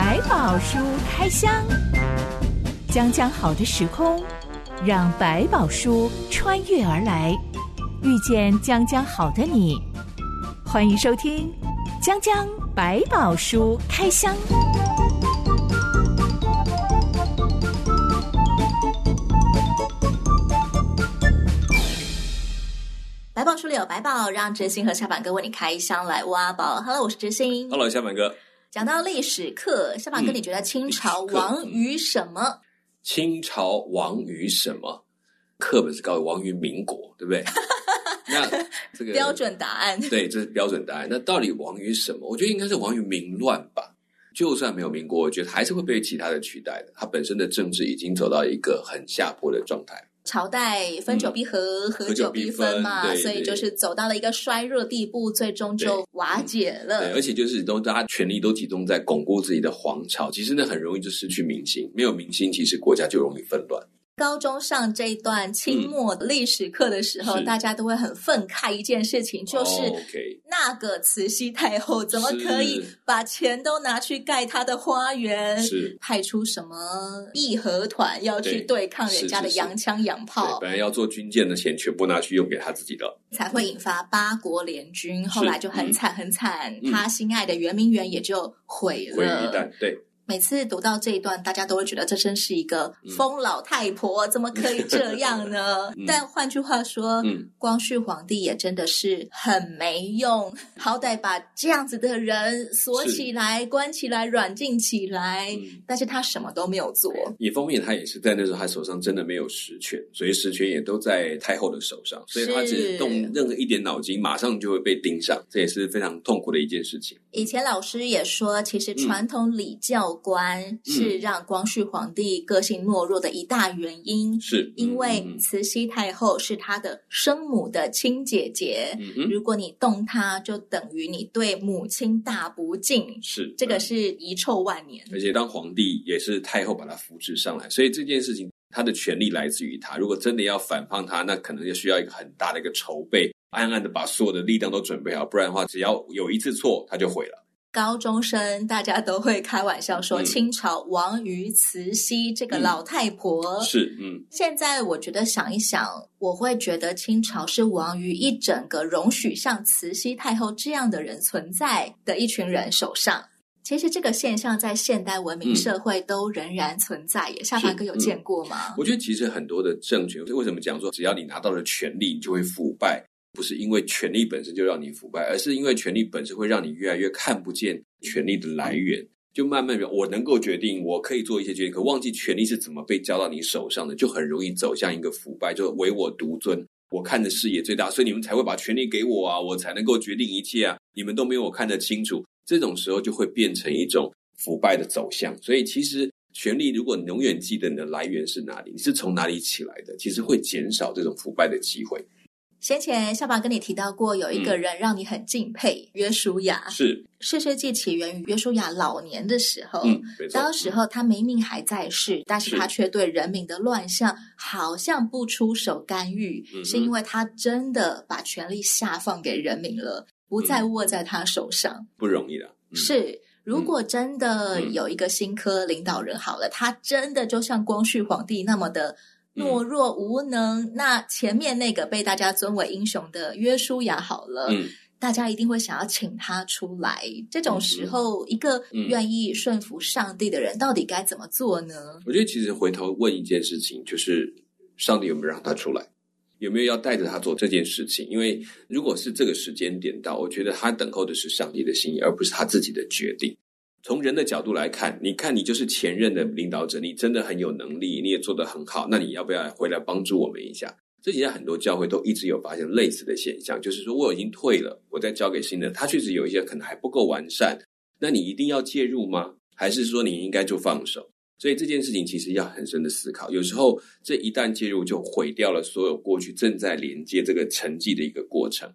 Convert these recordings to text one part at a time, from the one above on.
百宝书开箱，将将好的时空，让百宝书穿越而来，遇见将将好的你。欢迎收听《将将百宝书开箱》。百宝书里有百宝，让哲星和小板哥为你开箱来挖宝。Hello，我是哲星。Hello，小板哥。讲到历史课，小马哥，你觉得清朝亡于什么？清朝亡于什么？课本是告诉亡于民国，对不对？那这个标准答案，对，这是标准答案。那到底亡于什么？我觉得应该是亡于民乱吧。就算没有民国，我觉得还是会被其他的取代的。它本身的政治已经走到一个很下坡的状态。朝代分久必合，合、嗯、久必分嘛，分所以就是走到了一个衰弱地步，最终就瓦解了。对，而且就是都大家权力都集中在巩固自己的皇朝，其实那很容易就失去民心，没有民心，其实国家就容易纷乱。高中上这一段清末历史课的时候，嗯、大家都会很愤慨一件事情，就是那个慈禧太后怎么可以把钱都拿去盖她的花园？是派出什么义和团要去对抗人家的洋枪洋炮？本来要做军舰的钱全部拿去用给他自己的，才会引发八国联军。后来就很惨很惨，嗯、他心爱的圆明园也就毁了。毁一旦，对。每次读到这一段，大家都会觉得这真是一个疯老太婆，嗯、怎么可以这样呢？嗯、但换句话说，嗯、光绪皇帝也真的是很没用，好歹把这样子的人锁起来、关起来、软禁起来，嗯、但是他什么都没有做。一方面，他也是在那时候，他手上真的没有实权，所以实权也都在太后的手上，所以他只动任何一点脑筋，马上就会被盯上，这也是非常痛苦的一件事情。以前老师也说，其实传统礼教。官是让光绪皇帝个性懦弱的一大原因，是因为慈禧太后是他的生母的亲姐姐，如果你动她，就等于你对母亲大不敬，是这个是遗臭万年。而且当皇帝也是太后把他扶持上来，所以这件事情他的权力来自于他。如果真的要反抗他，那可能就需要一个很大的一个筹备，暗暗的把所有的力量都准备好，不然的话，只要有一次错，他就毁了。高中生大家都会开玩笑说，清朝亡于慈禧这个老太婆。嗯、是，嗯。现在我觉得想一想，我会觉得清朝是亡于一整个容许像慈禧太后这样的人存在的一群人手上。其实这个现象在现代文明社会都仍然存在。也，下凡哥有见过吗？我觉得其实很多的政权，为什么讲说，只要你拿到了权力，你就会腐败？不是因为权力本身就让你腐败，而是因为权力本身会让你越来越看不见权力的来源，就慢慢，我能够决定，我可以做一些决定，可忘记权力是怎么被交到你手上的，就很容易走向一个腐败，就唯我独尊，我看的视野最大，所以你们才会把权力给我啊，我才能够决定一切啊，你们都没有我看得清楚，这种时候就会变成一种腐败的走向。所以其实权力，如果永远记得你的来源是哪里，你是从哪里起来的，其实会减少这种腐败的机会。先前小宝跟你提到过，有一个人让你很敬佩，约书亚。是，士师记起源于约书亚老年的时候。当时候他明明还在世，但是他却对人民的乱象好像不出手干预，是，是因为他真的把权力下放给人民了，不再握在他手上。不容易的。嗯、是，如果真的有一个新科领导人好了，他真的就像光绪皇帝那么的。懦弱无能，嗯、那前面那个被大家尊为英雄的约书亚好了，嗯、大家一定会想要请他出来。这种时候，嗯、一个愿意顺服上帝的人，到底该怎么做呢？我觉得其实回头问一件事情，就是上帝有没有让他出来，有没有要带着他做这件事情？因为如果是这个时间点到，我觉得他等候的是上帝的心意，而不是他自己的决定。从人的角度来看，你看你就是前任的领导者，你真的很有能力，你也做得很好，那你要不要回来帮助我们一下？这几天很多教会都一直有发现类似的现象，就是说我已经退了，我再交给新的，他确实有一些可能还不够完善，那你一定要介入吗？还是说你应该就放手？所以这件事情其实要很深的思考。有时候这一旦介入，就毁掉了所有过去正在连接这个成绩的一个过程。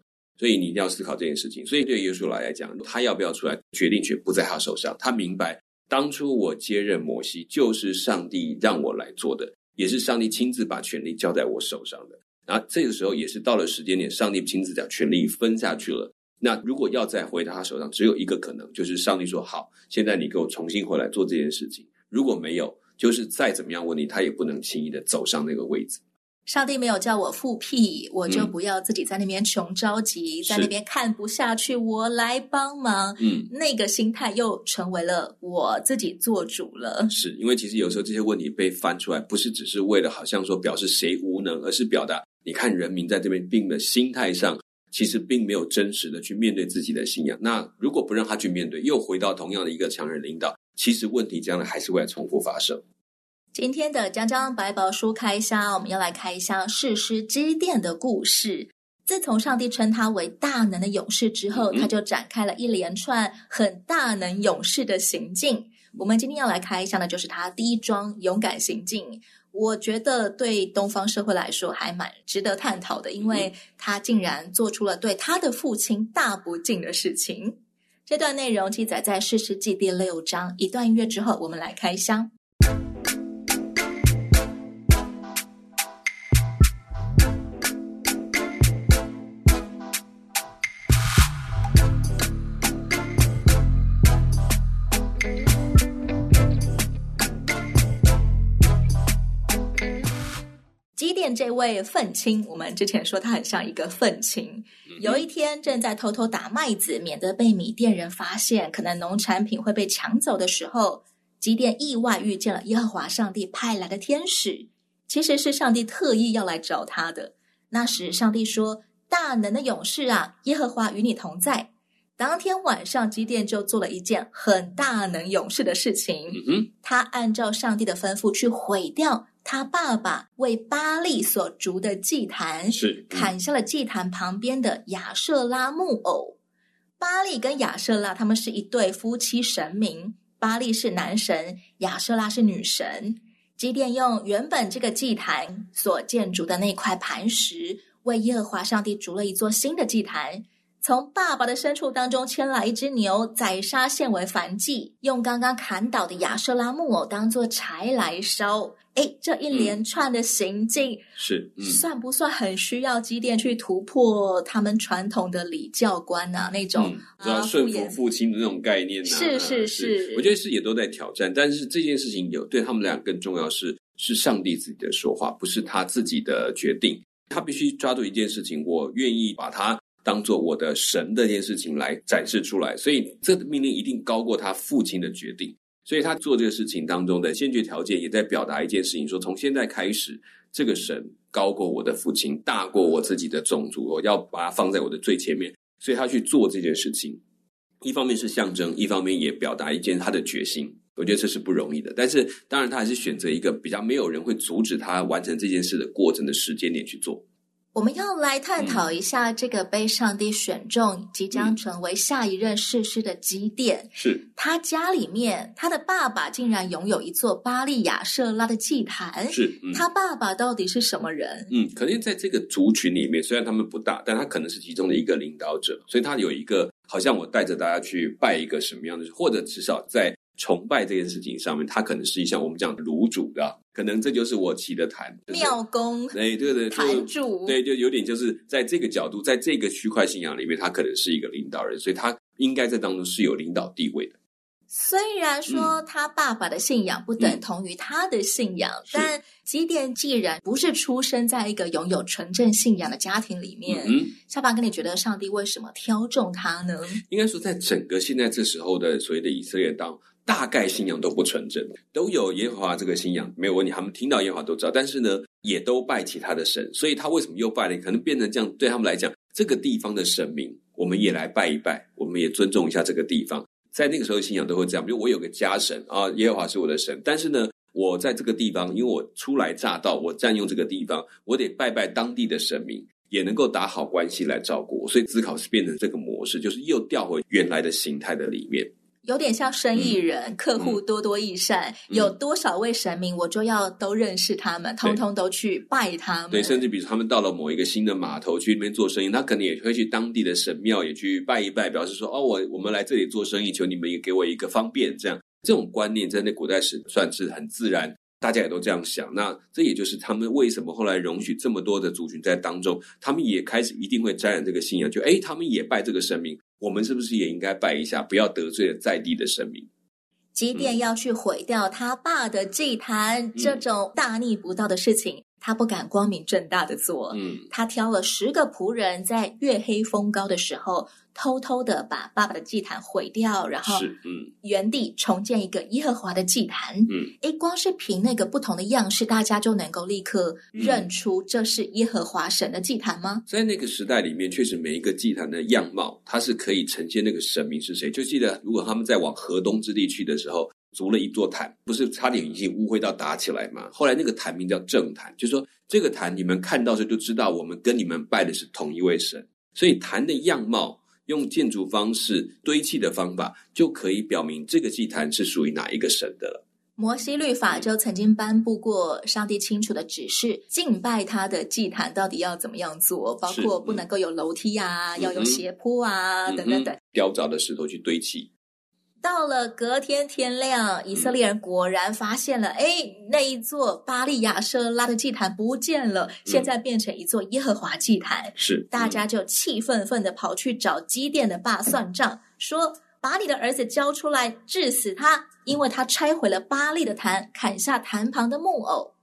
所以你一定要思考这件事情。所以对耶稣来讲，他要不要出来，决定权不在他手上。他明白，当初我接任摩西，就是上帝让我来做的，也是上帝亲自把权力交在我手上的。然后这个时候也是到了时间点，上帝亲自将权力分下去了。那如果要再回到他手上，只有一个可能，就是上帝说好，现在你给我重新回来做这件事情。如果没有，就是再怎么样问题，他也不能轻易的走上那个位置。上帝没有叫我复辟，我就不要自己在那边穷着急，嗯、在那边看不下去，我来帮忙。嗯，那个心态又成为了我自己做主了。是因为其实有时候这些问题被翻出来，不是只是为了好像说表示谁无能，而是表达你看人民在这边病的心态上，其实并没有真实的去面对自己的信仰。那如果不让他去面对，又回到同样的一个强人领导，其实问题将来还是会来重复发生。今天的江江百宝书开箱，我们要来开箱士师基甸的故事。自从上帝称他为大能的勇士之后，嗯、他就展开了一连串很大能勇士的行径。我们今天要来开箱的就是他第一桩勇敢行径。我觉得对东方社会来说还蛮值得探讨的，因为他竟然做出了对他的父亲大不敬的事情。这段内容记载在士师记第六章。一段音乐之后，我们来开箱。这位愤青，我们之前说他很像一个愤青。有一天正在偷偷打麦子，免得被米店人发现，可能农产品会被抢走的时候，基甸意外遇见了耶和华上帝派来的天使。其实是上帝特意要来找他的。那时上帝说：“大能的勇士啊，耶和华与你同在。”当天晚上，基甸就做了一件很大能勇士的事情。他按照上帝的吩咐去毁掉。他爸爸为巴利所筑的祭坛，是、嗯、砍下了祭坛旁边的亚瑟拉木偶。巴利跟亚瑟拉他们是一对夫妻神明，巴利是男神，亚瑟拉是女神。基甸用原本这个祭坛所建筑的那块磐石，为耶和华上帝筑了一座新的祭坛。从爸爸的牲畜当中牵来一只牛，宰杀献为燔祭，用刚刚砍倒的亚瑟拉木偶当做柴来烧。哎，这一连串的行径、嗯、是、嗯、算不算很需要基甸去突破他们传统的礼教观啊？那种啊，顺服父亲的那种概念啊？是是是，是，我觉得是也都在挑战。但是这件事情有对他们俩更重要是，是上帝自己的说话，不是他自己的决定。他必须抓住一件事情，我愿意把它当做我的神的一件事情来展示出来。所以这个命令一定高过他父亲的决定。所以他做这个事情当中的先决条件，也在表达一件事情：说从现在开始，这个神高过我的父亲，大过我自己的种族，我要把它放在我的最前面。所以他去做这件事情，一方面是象征，一方面也表达一件他的决心。我觉得这是不容易的。但是当然，他还是选择一个比较没有人会阻止他完成这件事的过程的时间点去做。我们要来探讨一下这个被上帝选中、即将成为下一任士师的基甸。是他家里面，他的爸爸竟然拥有一座巴利亚舍拉的祭坛。是、嗯、他爸爸到底是什么人？嗯，可能在这个族群里面，虽然他们不大，但他可能是其中的一个领导者，所以他有一个好像我带着大家去拜一个什么样的，或者至少在。崇拜这件事情上面，他可能是一项我们讲的炉主的，可能这就是我起的坛庙公，哎，对对，坛主，对，就有点就是在这个角度，在这个区块信仰里面，他可能是一个领导人，所以他应该在当中是有领导地位的。虽然说他爸爸的信仰不等同于他的信仰，嗯、但基甸既然不是出生在一个拥有纯正信仰的家庭里面，嗯，小宝哥，你觉得上帝为什么挑中他呢？应该说，在整个现在这时候的所谓的以色列当。大概信仰都不纯正，都有耶和华这个信仰没有问题，他们听到耶和华都知道，但是呢，也都拜其他的神，所以他为什么又拜了？可能变成这样，对他们来讲，这个地方的神明，我们也来拜一拜，我们也尊重一下这个地方。在那个时候，信仰都会这样，比如我有个家神啊，耶和华是我的神，但是呢，我在这个地方，因为我初来乍到，我占用这个地方，我得拜拜当地的神明，也能够打好关系来照顾我，所以思考是变成这个模式，就是又调回原来的形态的里面。有点像生意人，嗯、客户多多益善，嗯，有多少位神明，我就要都认识他们，通通都去拜他们。对，甚至比如他们到了某一个新的码头去那边做生意，他可能也会去当地的神庙也去拜一拜，表示说：“哦，我我们来这里做生意，求你们也给我一个方便。”这样这种观念在那古代是算是很自然大家也都这样想。那这也就是他们为什么后来容许这么多的族群在当中，他们也开始一定会沾染这个信仰，就哎，他们也拜这个神明，我们是不是也应该拜一下，不要得罪了在地的神明？即便要去毁掉他爸的祭坛，嗯、这种大逆不道的事情。他不敢光明正大的做，嗯，他挑了十个仆人，在月黑风高的时候，偷偷的把爸爸的祭坛毁掉，然后，嗯，原地重建一个耶和华的祭坛，嗯，诶，光是凭那个不同的样式，大家就能够立刻认出这是耶和华神的祭坛吗？在那个时代里面，确实每一个祭坛的样貌，它是可以呈现那个神明是谁。就记得，如果他们在往河东之地去的时候。筑了一座坛，不是差点已经误会到打起来吗？后来那个坛名叫正坛，就是说这个坛你们看到时就知道我们跟你们拜的是同一位神，所以坛的样貌用建筑方式堆砌的方法就可以表明这个祭坛是属于哪一个神的了。摩西律法就曾经颁布过上帝清楚的指示，敬拜他的祭坛到底要怎么样做，包括不能够有楼梯啊，嗯、要有斜坡啊、嗯、等等等，雕凿的石头去堆砌。到了隔天天亮，以色列人果然发现了，哎，那一座巴利亚舍拉的祭坛不见了，现在变成一座耶和华祭坛。是，大家就气愤愤的跑去找基甸的爸算账，说把你的儿子交出来，治死他，因为他拆毁了巴利的坛，砍下坛旁的木偶。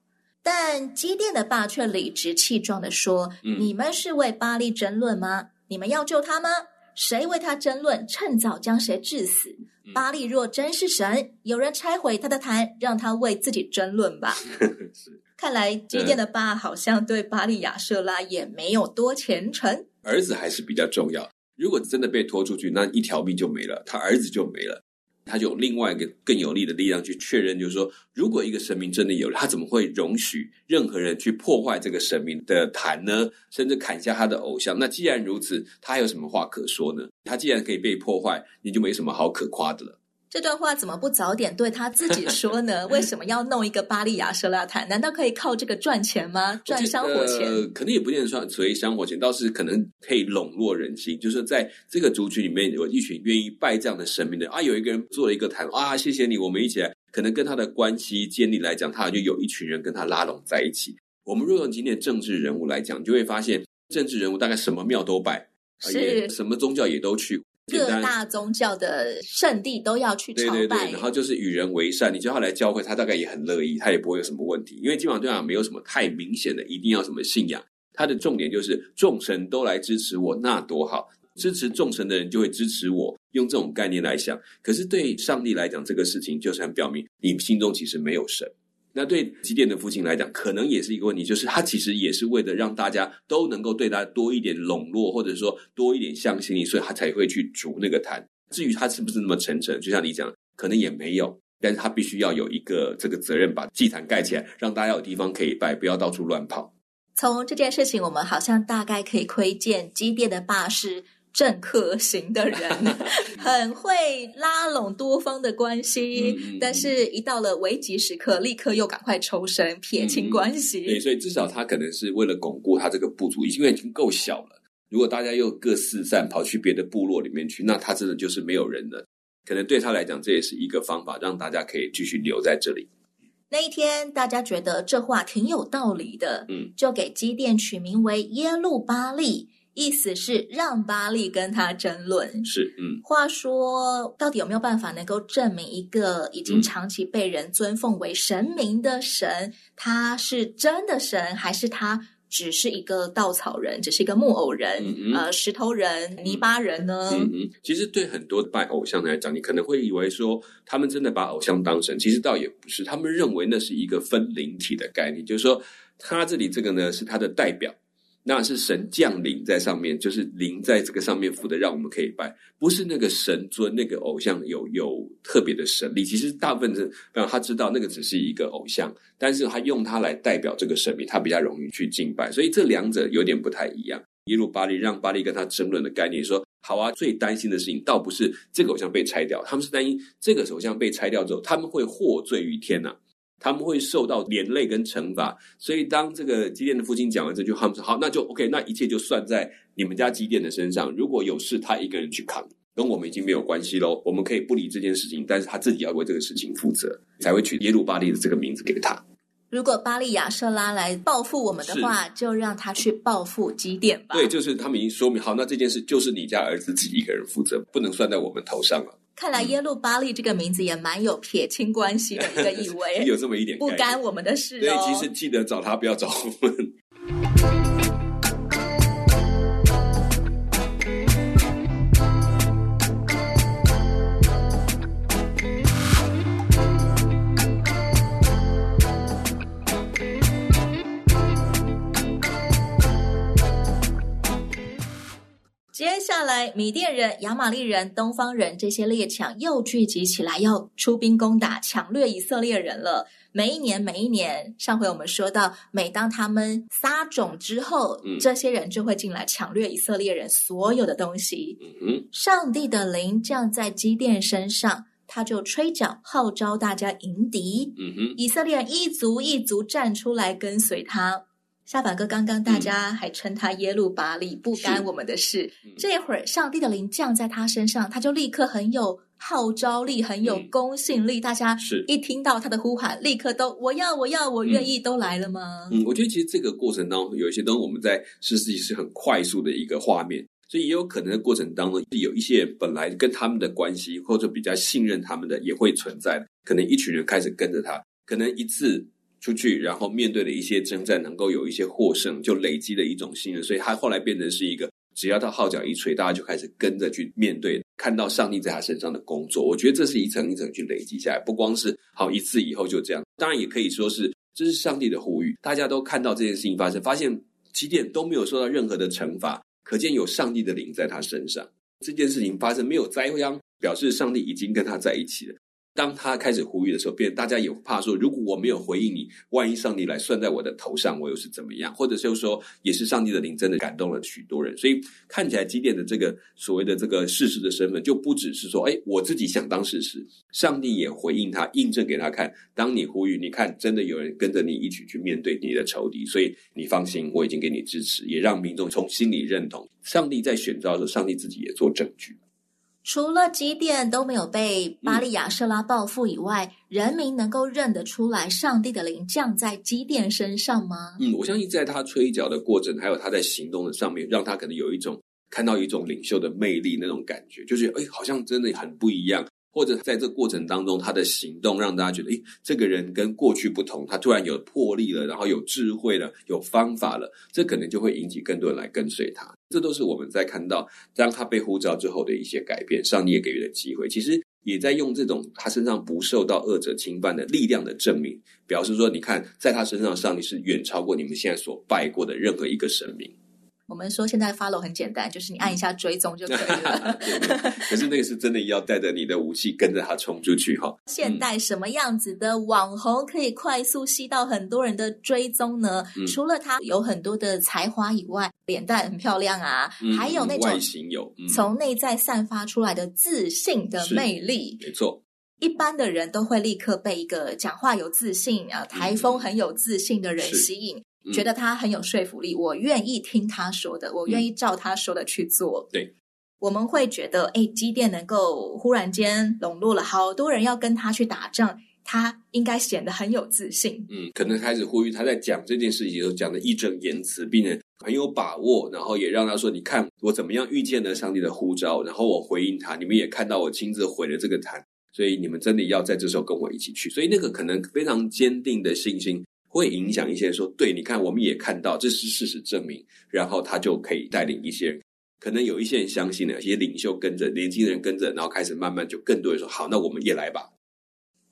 但基甸的爸却理直气壮的说：“你们是为巴利争论吗？你们要救他吗？谁为他争论，趁早将谁治死。”巴利若真是神，有人拆毁他的坛，让他为自己争论吧。看来基甸的爸好像对巴利亚舍拉也没有多虔诚。儿子还是比较重要。如果真的被拖出去，那一条命就没了，他儿子就没了。他就有另外一个更有力的力量去确认，就是说，如果一个神明真的有，他怎么会容许任何人去破坏这个神明的坛呢？甚至砍下他的偶像？那既然如此，他还有什么话可说呢？他既然可以被破坏，你就没什么好可夸的了。这段话怎么不早点对他自己说呢？为什么要弄一个巴利亚舍拉坛？难道可以靠这个赚钱吗？赚香火钱？呃，可能也不见得算所谓香火钱，倒是可能可以笼络人心。就是在这个族群里面，有一群愿意拜这样的神明的啊，有一个人做了一个坛啊，谢谢你，我们一起来。可能跟他的关系建立来讲，他就有一群人跟他拉拢在一起。我们若用今天的政治人物来讲，就会发现政治人物大概什么庙都拜，是什么宗教也都去。各大宗教的圣地都要去朝拜，对对对，然后就是与人为善。你叫他来教会，他大概也很乐意，他也不会有什么问题。因为基本上对他没有什么太明显的一定要什么信仰，他的重点就是众神都来支持我，那多好！支持众神的人就会支持我，用这种概念来想。可是对上帝来讲，这个事情就是很表明，你心中其实没有神。那对基甸的父亲来讲，可能也是一个问题，就是他其实也是为了让大家都能够对他多一点笼络，或者说多一点向心力，所以他才会去筑那个坛。至于他是不是那么诚诚，就像你讲，可能也没有，但是他必须要有一个这个责任，把祭坛盖起来，让大家有地方可以拜，不要到处乱跑。从这件事情，我们好像大概可以窥见基甸的爸是。政客型的人 很会拉拢多方的关系，嗯、但是一到了危急时刻，立刻又赶快抽身撇清关系。嗯、对，所以至少他可能是为了巩固他这个部族，因为已经够小了。如果大家又各四散跑去别的部落里面去，那他真的就是没有人了。可能对他来讲，这也是一个方法，让大家可以继续留在这里。那一天，大家觉得这话挺有道理的，嗯，就给基甸取名为耶路巴力。意思是让巴利跟他争论，是嗯。话说，到底有没有办法能够证明一个已经长期被人尊奉为神明的神，嗯、他是真的神，还是他只是一个稻草人，只是一个木偶人，嗯嗯呃，石头人、泥巴人呢？嗯嗯。其实对很多拜偶像的来讲，你可能会以为说他们真的把偶像当神，其实倒也不是。他们认为那是一个分灵体的概念，就是说他这里这个呢是他的代表。那是神降临在上面，就是灵在这个上面附的，让我们可以拜，不是那个神尊那个偶像有有特别的神力。其实大部分人，比方他知道那个只是一个偶像，但是他用它来代表这个神明，他比较容易去敬拜。所以这两者有点不太一样。耶路巴利让巴利跟他争论的概念说，好啊，最担心的事情倒不是这个偶像被拆掉，他们是担心这个偶像被拆掉之后，他们会获罪于天呐。他们会受到连累跟惩罚，所以当这个基甸的父亲讲完这句话，他们说好，那就 OK，那一切就算在你们家基甸的身上。如果有事，他一个人去扛，跟我们已经没有关系喽。我们可以不理这件事情，但是他自己要为这个事情负责，才会取耶路巴利的这个名字给他。如果巴利亚舍拉来报复我们的话，就让他去报复基甸吧。对，就是他们已经说明好，那这件事就是你家儿子自己一个人负责，不能算在我们头上了。看来耶路巴利这个名字也蛮有撇清关系的一个意味，有这么一点，不干我们的事哦。对，其实记得找他，不要找我们。下来，米甸人、亚玛力人、东方人这些列强又聚集起来，要出兵攻打、抢掠以色列人了。每一年，每一年，上回我们说到，每当他们撒种之后，嗯、这些人就会进来抢掠以色列人所有的东西。嗯、上帝的灵降在基甸身上，他就吹角号召大家迎敌。嗯、以色列人一族一族站出来跟随他。下板哥，刚刚大家还称他耶路巴利，不干我们的事。这会儿，上帝的灵降在他身上，他就立刻很有号召力，很有公信力。嗯、大家是一听到他的呼喊，立刻都我要，我要，我愿意，都来了吗？嗯，我觉得其实这个过程当中，有一些东西我们在是自己是很快速的一个画面，所以也有可能的过程当中，有一些本来跟他们的关系或者比较信任他们的，也会存在。可能一群人开始跟着他，可能一次。出去，然后面对了一些征战，能够有一些获胜，就累积了一种信任，所以他后来变成是一个，只要他号角一吹，大家就开始跟着去面对，看到上帝在他身上的工作。我觉得这是一层一层去累积下来，不光是好一次以后就这样，当然也可以说是这是上帝的呼吁，大家都看到这件事情发生，发现起点都没有受到任何的惩罚，可见有上帝的灵在他身上。这件事情发生没有灾殃，表示上帝已经跟他在一起了。当他开始呼吁的时候，变大家也怕说，如果我没有回应你，万一上帝来算在我的头上，我又是怎么样？或者就是说，也是上帝的灵真的感动了许多人，所以看起来基甸的这个所谓的这个士师的身份，就不只是说，哎，我自己想当士师，上帝也回应他，印证给他看。当你呼吁，你看，真的有人跟着你一起去面对你的仇敌，所以你放心，我已经给你支持，也让民众从心里认同，上帝在选召的时候，上帝自己也做证据。除了基甸都没有被巴利亚舍拉报复以外，嗯、人民能够认得出来上帝的灵降在基甸身上吗？嗯，我相信在他吹角的过程，还有他在行动的上面，让他可能有一种看到一种领袖的魅力那种感觉，就是哎，好像真的很不一样。或者在这过程当中，他的行动让大家觉得，诶，这个人跟过去不同，他突然有魄力了，然后有智慧了，有方法了，这可能就会引起更多人来跟随他。这都是我们在看到，当他被呼召之后的一些改变。上帝也给予了机会，其实也在用这种他身上不受到恶者侵犯的力量的证明，表示说，你看，在他身上，上帝是远超过你们现在所拜过的任何一个神明。我们说现在 follow 很简单，就是你按一下追踪就可以了。可是那个是真的要带着你的武器跟着他冲出去哈。现代什么样子的网红可以快速吸到很多人的追踪呢？嗯、除了他有很多的才华以外，脸蛋很漂亮啊，嗯、还有那种外形有、嗯、从内在散发出来的自信的魅力。没错，一般的人都会立刻被一个讲话有自信啊、台风很有自信的人吸引。觉得他很有说服力，我愿意听他说的，我愿意照他说的去做。对，我们会觉得，哎，基甸能够忽然间笼络了好多人要跟他去打仗，他应该显得很有自信。嗯，可能开始呼吁他在讲这件事情的时候讲的义正言辞，并且很有把握，然后也让他说：“你看我怎么样遇见了上帝的呼召，然后我回应他，你们也看到我亲自毁了这个坛，所以你们真的要在这时候跟我一起去。”所以那个可能非常坚定的信心。会影响一些人说，对，你看，我们也看到，这是事实证明，然后他就可以带领一些人，可能有一些人相信了，一些领袖跟着，年轻人跟着，然后开始慢慢就更多人说，好，那我们也来吧。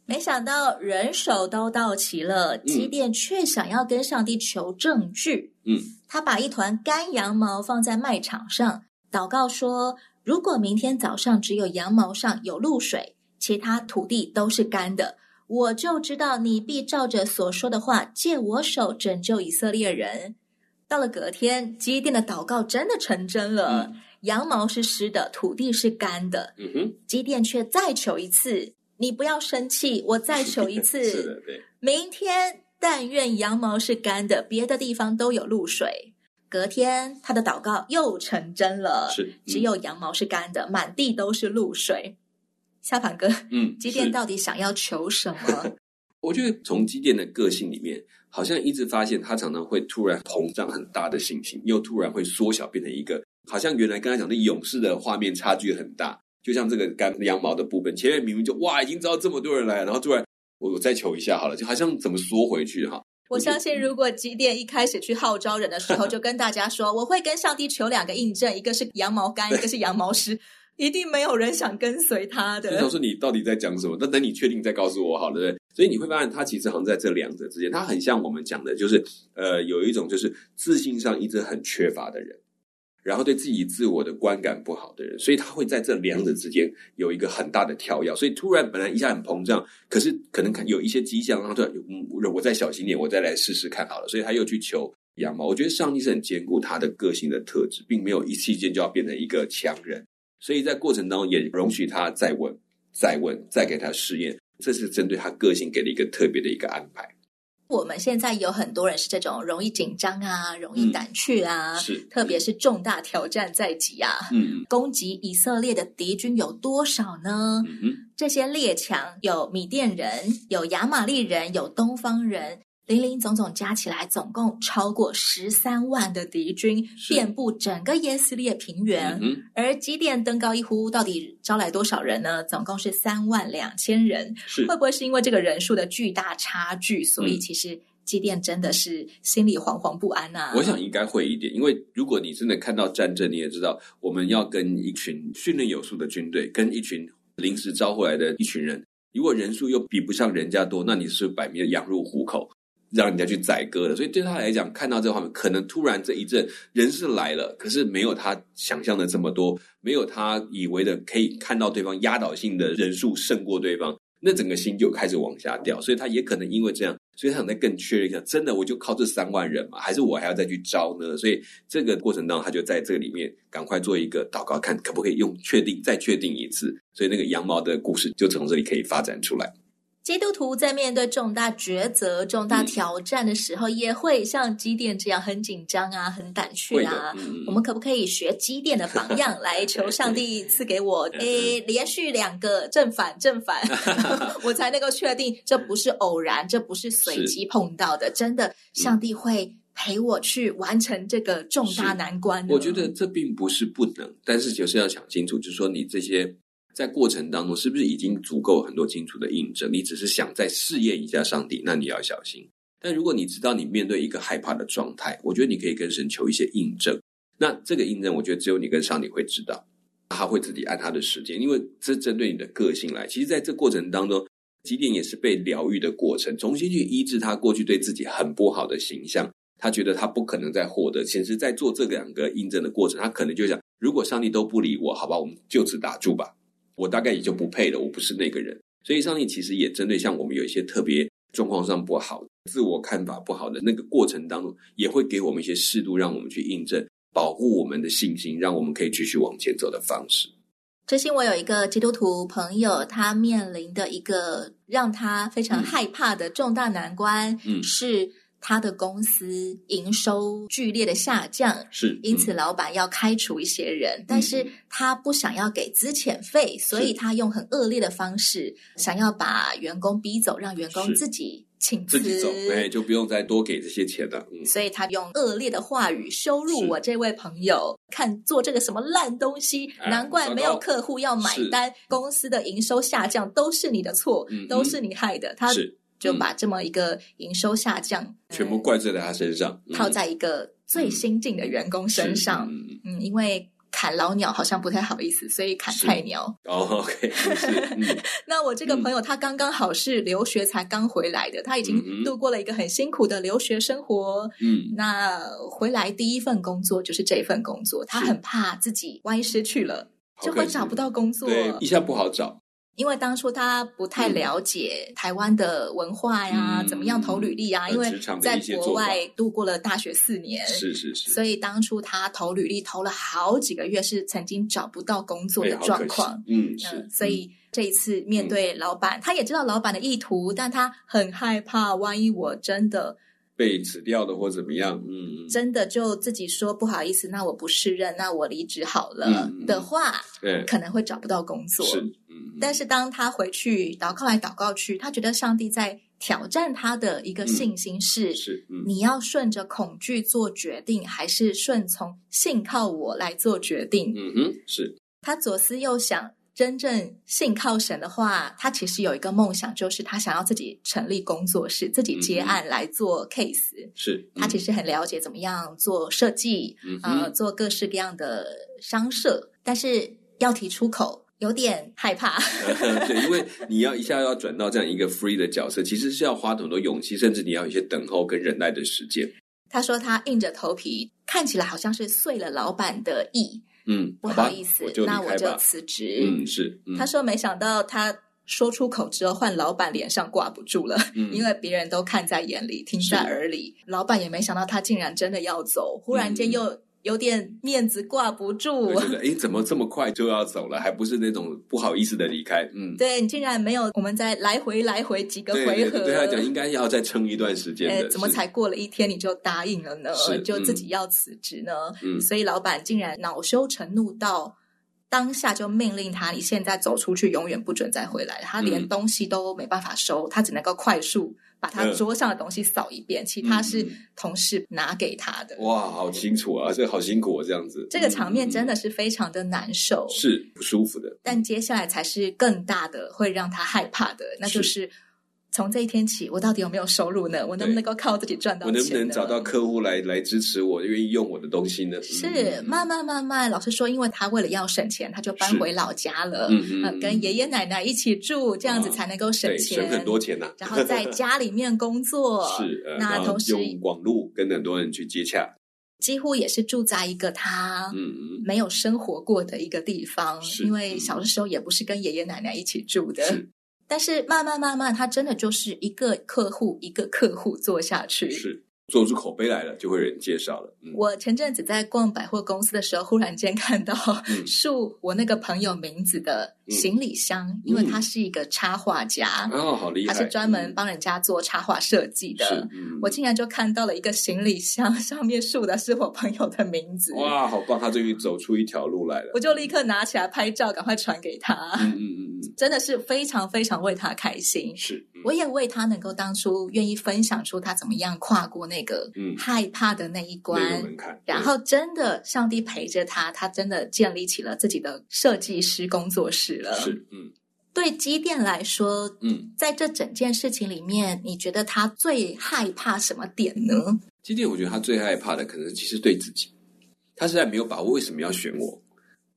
没想到人手都到齐了，基甸却想要跟上帝求证据。嗯，他把一团干羊毛放在麦场上，祷告说，如果明天早上只有羊毛上有露水，其他土地都是干的。我就知道你必照着所说的话，借我手拯救以色列人。到了隔天，基甸的祷告真的成真了。嗯、羊毛是湿的，土地是干的。嗯哼，基甸却再求一次，你不要生气，我再求一次。是的，对。明天但愿羊毛是干的，别的地方都有露水。隔天，他的祷告又成真了。是，嗯、只有羊毛是干的，满地都是露水。下盘哥，嗯，基电到底想要求什么？我觉得从基电的个性里面，好像一直发现他常常会突然膨胀很大的信心，又突然会缩小，变成一个好像原来刚才讲的勇士的画面差距很大。就像这个干羊毛的部分，前面明明就哇已经知道这么多人来，然后突然我我再求一下好了，就好像怎么缩回去哈。我相信，如果基电一开始去号召人的时候，就跟大家说，我会跟上帝求两个印证，一个是羊毛干，一个是羊毛湿，一定没有人想跟随他的。他说：“你到底在讲什么？那等你确定再告诉我好了，？”所以你会发现，他其实好像在这两者之间，他很像我们讲的，就是呃，有一种就是自信上一直很缺乏的人。然后对自己自我的观感不好的人，所以他会在这两者之间有一个很大的跳跃。所以突然本来一下很膨胀，可是可能有一些迹象，然后突然嗯，我再小心点，我再来试试看好了。所以他又去求羊毛。我觉得上帝是很兼顾他的个性的特质，并没有一期间就要变成一个强人。所以在过程当中也容许他再问、再问、再给他试验。这是针对他个性给了一个特别的一个安排。我们现在有很多人是这种容易紧张啊，容易胆怯啊，嗯、是，特别是重大挑战在即啊，嗯，攻击以色列的敌军有多少呢？嗯，这些列强有米甸人，有亚玛力人，有东方人。林林总总加起来，总共超过十三万的敌军，遍布整个耶斯列平原。嗯、而基甸登高一呼，到底招来多少人呢？总共是三万两千人。是会不会是因为这个人数的巨大差距，所以其实基甸真的是心里惶惶不安啊？我想应该会一点，因为如果你真的看到战争，你也知道，我们要跟一群训练有素的军队，跟一群临时招回来的一群人，如果人数又比不上人家多，那你是摆明了羊入虎口。让人家去宰割的，所以对他来讲，看到这个画面，可能突然这一阵人是来了，可是没有他想象的这么多，没有他以为的可以看到对方压倒性的人数胜过对方，那整个心就开始往下掉。所以他也可能因为这样，所以他想再更确认一下，真的我就靠这三万人嘛，还是我还要再去招呢？所以这个过程当中，他就在这里面赶快做一个祷告，看可不可以用确定再确定一次。所以那个羊毛的故事就从这里可以发展出来。基督徒在面对重大抉择、重大挑战的时候，嗯、也会像基甸这样很紧张啊、很胆怯啊。嗯、我们可不可以学基甸的榜样，来求上帝赐给我？诶，连续两个正反正反，我才能够确定这不是偶然，这不是随机碰到的。真的，上帝会陪我去完成这个重大难关。我觉得这并不是不能，但是就是要想清楚，就是说你这些。在过程当中，是不是已经足够很多清楚的印证？你只是想再试验一下上帝，那你要小心。但如果你知道你面对一个害怕的状态，我觉得你可以跟神求一些印证。那这个印证，我觉得只有你跟上帝会知道，他会自己按他的时间，因为这针对你的个性来。其实，在这过程当中，基甸也是被疗愈的过程，重新去医治他过去对自己很不好的形象。他觉得他不可能再获得，其实，在做这两个印证的过程，他可能就想：如果上帝都不理我，好吧，我们就此打住吧。我大概也就不配了，我不是那个人。所以上帝其实也针对像我们有一些特别状况上不好、自我看法不好的那个过程当中，也会给我们一些适度让我们去印证、保护我们的信心，让我们可以继续往前走的方式。最近我有一个基督徒朋友，他面临的一个让他非常害怕的重大难关，嗯，是。他的公司营收剧烈的下降，是，嗯、因此老板要开除一些人，嗯、但是他不想要给资遣费，所以他用很恶劣的方式想要把员工逼走，让员工自己请辞，自己走，哎，就不用再多给这些钱了。嗯、所以他用恶劣的话语羞辱我这位朋友，看做这个什么烂东西，哎、难怪没有客户要买单，公司的营收下降都是你的错，嗯、都是你害的。他是。就把这么一个营收下降、嗯、全部怪罪在他身上，嗯、套在一个最新进的员工身上。嗯，嗯，因为砍老鸟好像不太好意思，所以砍菜鸟。哦，OK，嗯、那我这个朋友他刚刚好是留学才刚回来的，他已经度过了一个很辛苦的留学生活。嗯，那回来第一份工作就是这份工作，他很怕自己万一失去了，就会找不到工作，对，一下不好找。因为当初他不太了解台湾的文化呀，嗯、怎么样投履历啊？嗯、因为在国外度过了大学四年，是是是，所以当初他投履历投了好几个月，是曾经找不到工作的状况。嗯，是嗯，所以这一次面对老板，嗯、他也知道老板的意图，但他很害怕，万一我真的。被辞掉的或怎么样，嗯，真的就自己说不好意思，那我不适任，那我离职好了的话，对，可能会找不到工作。是，嗯，但是当他回去祷告来祷告去，他觉得上帝在挑战他的一个信心是：嗯、是、嗯、你要顺着恐惧做决定，还是顺从信靠我来做决定？嗯哼，是。他左思右想，真正信靠神的话，他其实有一个梦想，就是他想要自己成立工作室，自己接案来做 case。嗯、是。他其实很了解怎么样做设计，嗯、呃，做各式各样的商社，但是要提出口。有点害怕，对，因为你要一下要转到这样一个 free 的角色，其实是要花很多勇气，甚至你要有一些等候跟忍耐的时间。他说他硬着头皮，看起来好像是遂了老板的意，嗯，不好意思，我那我就辞职。嗯，是。嗯、他说没想到他说出口之后，换老板脸上挂不住了，嗯、因为别人都看在眼里，听在耳里，老板也没想到他竟然真的要走，忽然间又、嗯。有点面子挂不住，觉得哎，怎么这么快就要走了？还不是那种不好意思的离开。嗯，对，你竟然没有，我们再来回来回几个回合，对，他讲应该要再撑一段时间的。怎么才过了一天你就答应了呢？是就自己要辞职呢？嗯，所以老板竟然恼羞成怒到当下就命令他：你现在走出去，永远不准再回来。他连东西都没办法收，他只能够快速。把他桌上的东西扫一遍，嗯、其他是同事拿给他的。哇，好清楚啊！这个好辛苦啊，这样子。这个场面真的是非常的难受，嗯、是不舒服的。但接下来才是更大的，会让他害怕的，那就是。从这一天起，我到底有没有收入呢？我能不能够靠自己赚到钱？我能不能找到客户来来支持我，愿意用我的东西呢？是慢慢慢慢，老师说，因为他为了要省钱，他就搬回老家了，嗯嗯、呃，跟爷爷奶奶一起住，这样子才能够省钱，省很多钱呐、啊。然后在家里面工作，是、呃、那同时用网络跟很多人去接洽，几乎也是住在一个他嗯没有生活过的一个地方，是因为小的时候也不是跟爷爷奶奶一起住的。是但是慢慢慢慢，他真的就是一个客户一个客户做下去，是做出口碑来了，就会有人介绍了。嗯、我前阵子在逛百货公司的时候，忽然间看到竖、嗯、我那个朋友名字的行李箱，嗯、因为他是一个插画家，哦，好厉害，他是专门帮人家做插画设计的。嗯、我竟然就看到了一个行李箱，上面竖的是我朋友的名字。哇，好棒！他终于走出一条路来了。我就立刻拿起来拍照，赶快传给他。嗯嗯嗯。真的是非常非常为他开心，是，嗯、我也为他能够当初愿意分享出他怎么样跨过那个害怕的那一关，嗯、然后真的上帝陪着他，他真的建立起了自己的设计师工作室了。是，嗯，对机电来说，嗯，在这整件事情里面，你觉得他最害怕什么点呢？机电，我觉得他最害怕的可能其实对自己，他实在没有把握，为什么要选我？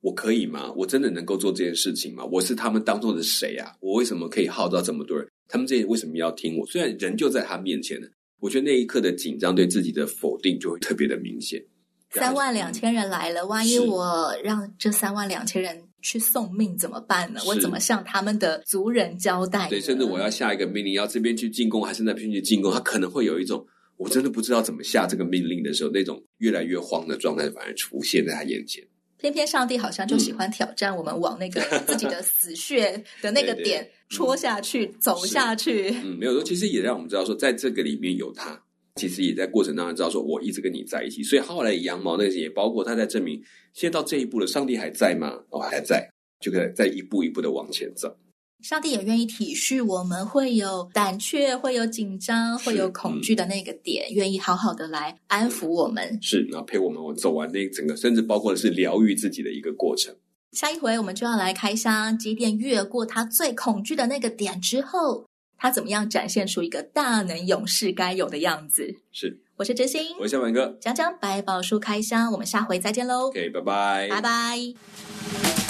我可以吗？我真的能够做这件事情吗？我是他们当中的谁啊？我为什么可以号召这么多人？他们这些为什么要听我？虽然人就在他面前呢，我觉得那一刻的紧张对自己的否定就会特别的明显。三万两千人来了，万一我让这三万两千人去送命怎么办呢？我怎么向他们的族人交代？对，甚至我要下一个命令，要这边去进攻，还是那边去进攻？他可能会有一种我真的不知道怎么下这个命令的时候，那种越来越慌的状态反而出现在他眼前。偏偏上帝好像就喜欢挑战我们，往那个 自己的死穴的那个点戳下去、嗯、走下去。嗯，没有说，其实也让我们知道说，在这个里面有他，其实也在过程当中知道说，我一直跟你在一起。所以后来羊毛那些也包括他在证明，现在到这一步了，上帝还在吗？哦，还在，就可以再一步一步的往前走。上帝也愿意体恤我们，会有胆怯，会有紧张，会有恐惧的那个点，嗯、愿意好好的来安抚我们，是，然后陪我们我走完那整个，甚至包括的是疗愈自己的一个过程。下一回我们就要来开箱，机电越过他最恐惧的那个点之后，他怎么样展现出一个大能勇士该有的样子？是，我是真心，我是小满哥，讲讲百宝书开箱，我们下回再见喽。OK，拜拜，拜拜。